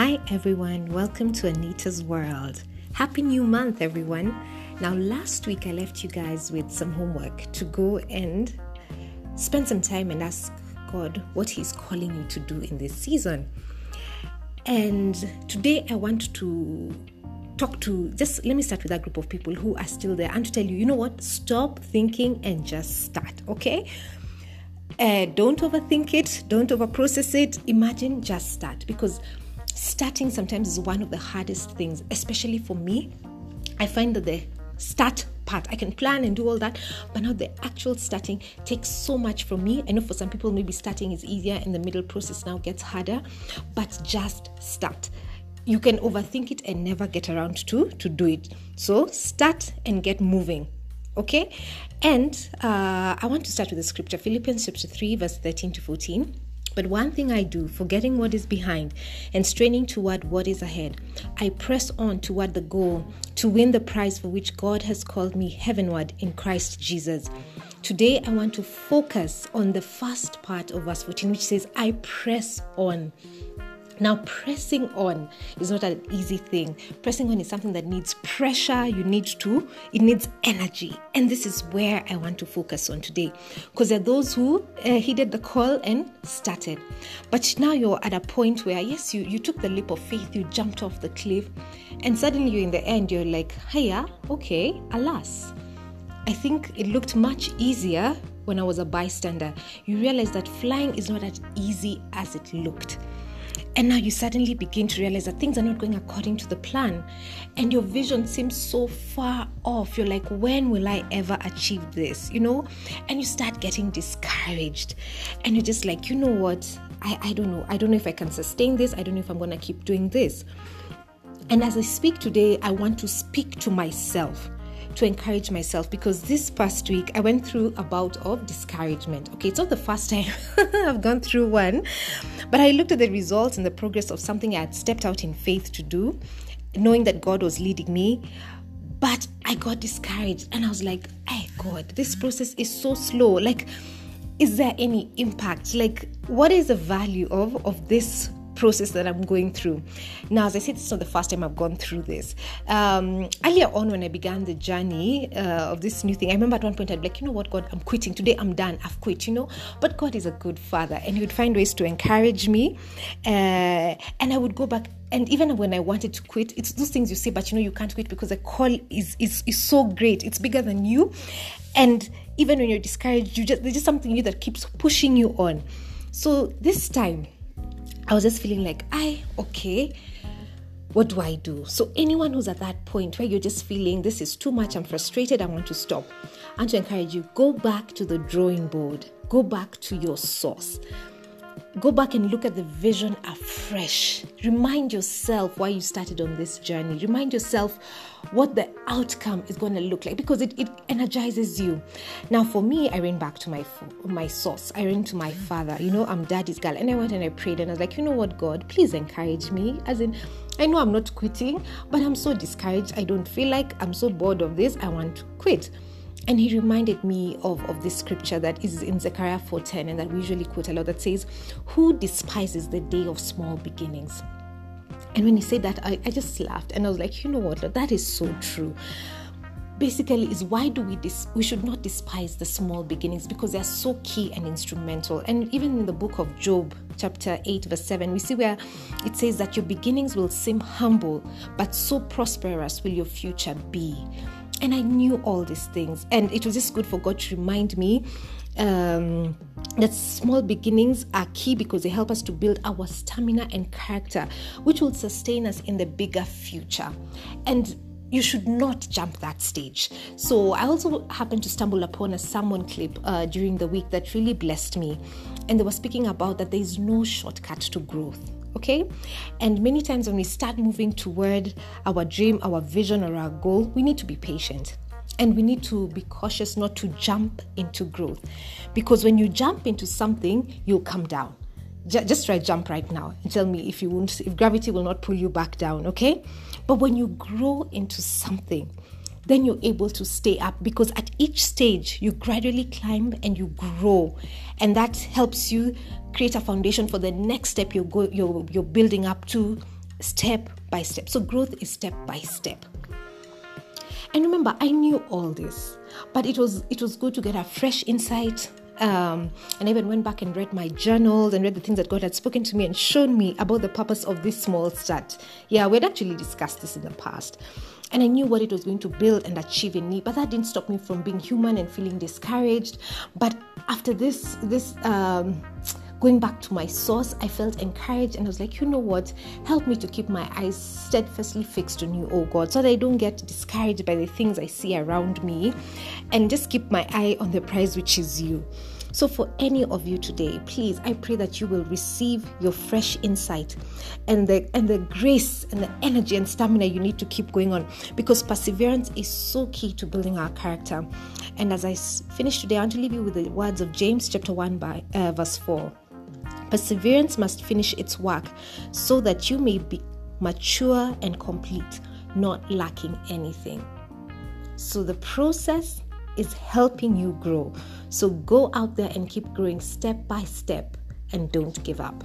Hi, everyone. Welcome to Anita's World. Happy new month, everyone. Now, last week I left you guys with some homework to go and spend some time and ask God what He's calling you to do in this season. And today I want to talk to just let me start with a group of people who are still there and to tell you, you know what? Stop thinking and just start, okay? Uh, don't overthink it, don't overprocess it. Imagine just start because starting sometimes is one of the hardest things, especially for me. I find that the start part, I can plan and do all that, but now the actual starting takes so much from me. I know for some people, maybe starting is easier and the middle process now gets harder, but just start. You can overthink it and never get around to to do it. So start and get moving. Okay, and uh, I want to start with the scripture Philippians chapter 3, verse 13 to 14. But one thing I do, forgetting what is behind and straining toward what is ahead, I press on toward the goal to win the prize for which God has called me heavenward in Christ Jesus. Today, I want to focus on the first part of verse 14, which says, I press on. Now, pressing on is not an easy thing. Pressing on is something that needs pressure, you need to, it needs energy. And this is where I want to focus on today. Because there are those who uh, heeded the call and started. But now you're at a point where, yes, you, you took the leap of faith, you jumped off the cliff, and suddenly you're in the end, you're like, hiya, okay, alas. I think it looked much easier when I was a bystander. You realize that flying is not as easy as it looked. And now you suddenly begin to realize that things are not going according to the plan. And your vision seems so far off. You're like, when will I ever achieve this? You know? And you start getting discouraged. And you're just like, you know what? I, I don't know. I don't know if I can sustain this. I don't know if I'm going to keep doing this. And as I speak today, I want to speak to myself to encourage myself because this past week I went through a bout of discouragement. Okay, it's not the first time I've gone through one, but I looked at the results and the progress of something I had stepped out in faith to do, knowing that God was leading me. But I got discouraged and I was like, hey, God, this process is so slow. Like, is there any impact? Like, what is the value of, of this process that I'm going through. Now, as I said, it's not the first time I've gone through this. Um, earlier on, when I began the journey uh, of this new thing, I remember at one point I'd be like, you know what, God, I'm quitting. Today I'm done. I've quit, you know. But God is a good father, and He would find ways to encourage me. Uh, and I would go back and even when I wanted to quit, it's those things you say, but you know you can't quit because the call is is, is so great. It's bigger than you. And even when you're discouraged, you just there's just something in you that keeps pushing you on. So this time I was just feeling like, I, okay, what do I do? So, anyone who's at that point where you're just feeling this is too much, I'm frustrated, I want to stop, and to encourage you, go back to the drawing board, go back to your source. Go back and look at the vision afresh. Remind yourself why you started on this journey. Remind yourself what the outcome is going to look like because it, it energizes you. Now, for me, I ran back to my my source. I ran to my father. You know, I'm daddy's girl. And I went and I prayed and I was like, you know what, God, please encourage me. As in, I know I'm not quitting, but I'm so discouraged. I don't feel like I'm so bored of this. I want to quit. And he reminded me of, of this scripture that is in Zechariah 4:10 and that we usually quote a lot that says, Who despises the day of small beginnings? And when he said that, I, I just laughed and I was like, you know what, Lord, that is so true. Basically is why do we dis- we should not despise the small beginnings? Because they're so key and instrumental. And even in the book of Job chapter 8 verse 7 we see where it says that your beginnings will seem humble but so prosperous will your future be and I knew all these things. And it was just good for God to remind me um, that small beginnings are key because they help us to build our stamina and character, which will sustain us in the bigger future. And you should not jump that stage. So I also happened to stumble upon a sermon clip uh, during the week that really blessed me, and they were speaking about that there is no shortcut to growth okay? And many times when we start moving toward our dream, our vision, or our goal, we need to be patient. And we need to be cautious not to jump into growth. Because when you jump into something, you'll come down. Just try jump right now and tell me if you won't, if gravity will not pull you back down, okay? But when you grow into something, then you're able to stay up because at each stage you gradually climb and you grow and that helps you create a foundation for the next step you're, go, you're, you're building up to step by step. So growth is step by step. And remember, I knew all this, but it was it was good to get a fresh insight. Um, and I even went back and read my journals and read the things that God had spoken to me and shown me about the purpose of this small start. Yeah, we had actually discussed this in the past. And I knew what it was going to build and achieve in me, but that didn't stop me from being human and feeling discouraged. But after this, this um, going back to my source, I felt encouraged and I was like, you know what? Help me to keep my eyes steadfastly fixed on you, oh God, so that I don't get discouraged by the things I see around me and just keep my eye on the prize, which is you. So, for any of you today, please, I pray that you will receive your fresh insight and the and the grace and the energy and stamina you need to keep going on because perseverance is so key to building our character. And as I finish today, I want to leave you with the words of James chapter 1 by uh, verse 4. Perseverance must finish its work so that you may be mature and complete, not lacking anything. So the process is helping you grow. So go out there and keep growing step by step and don't give up.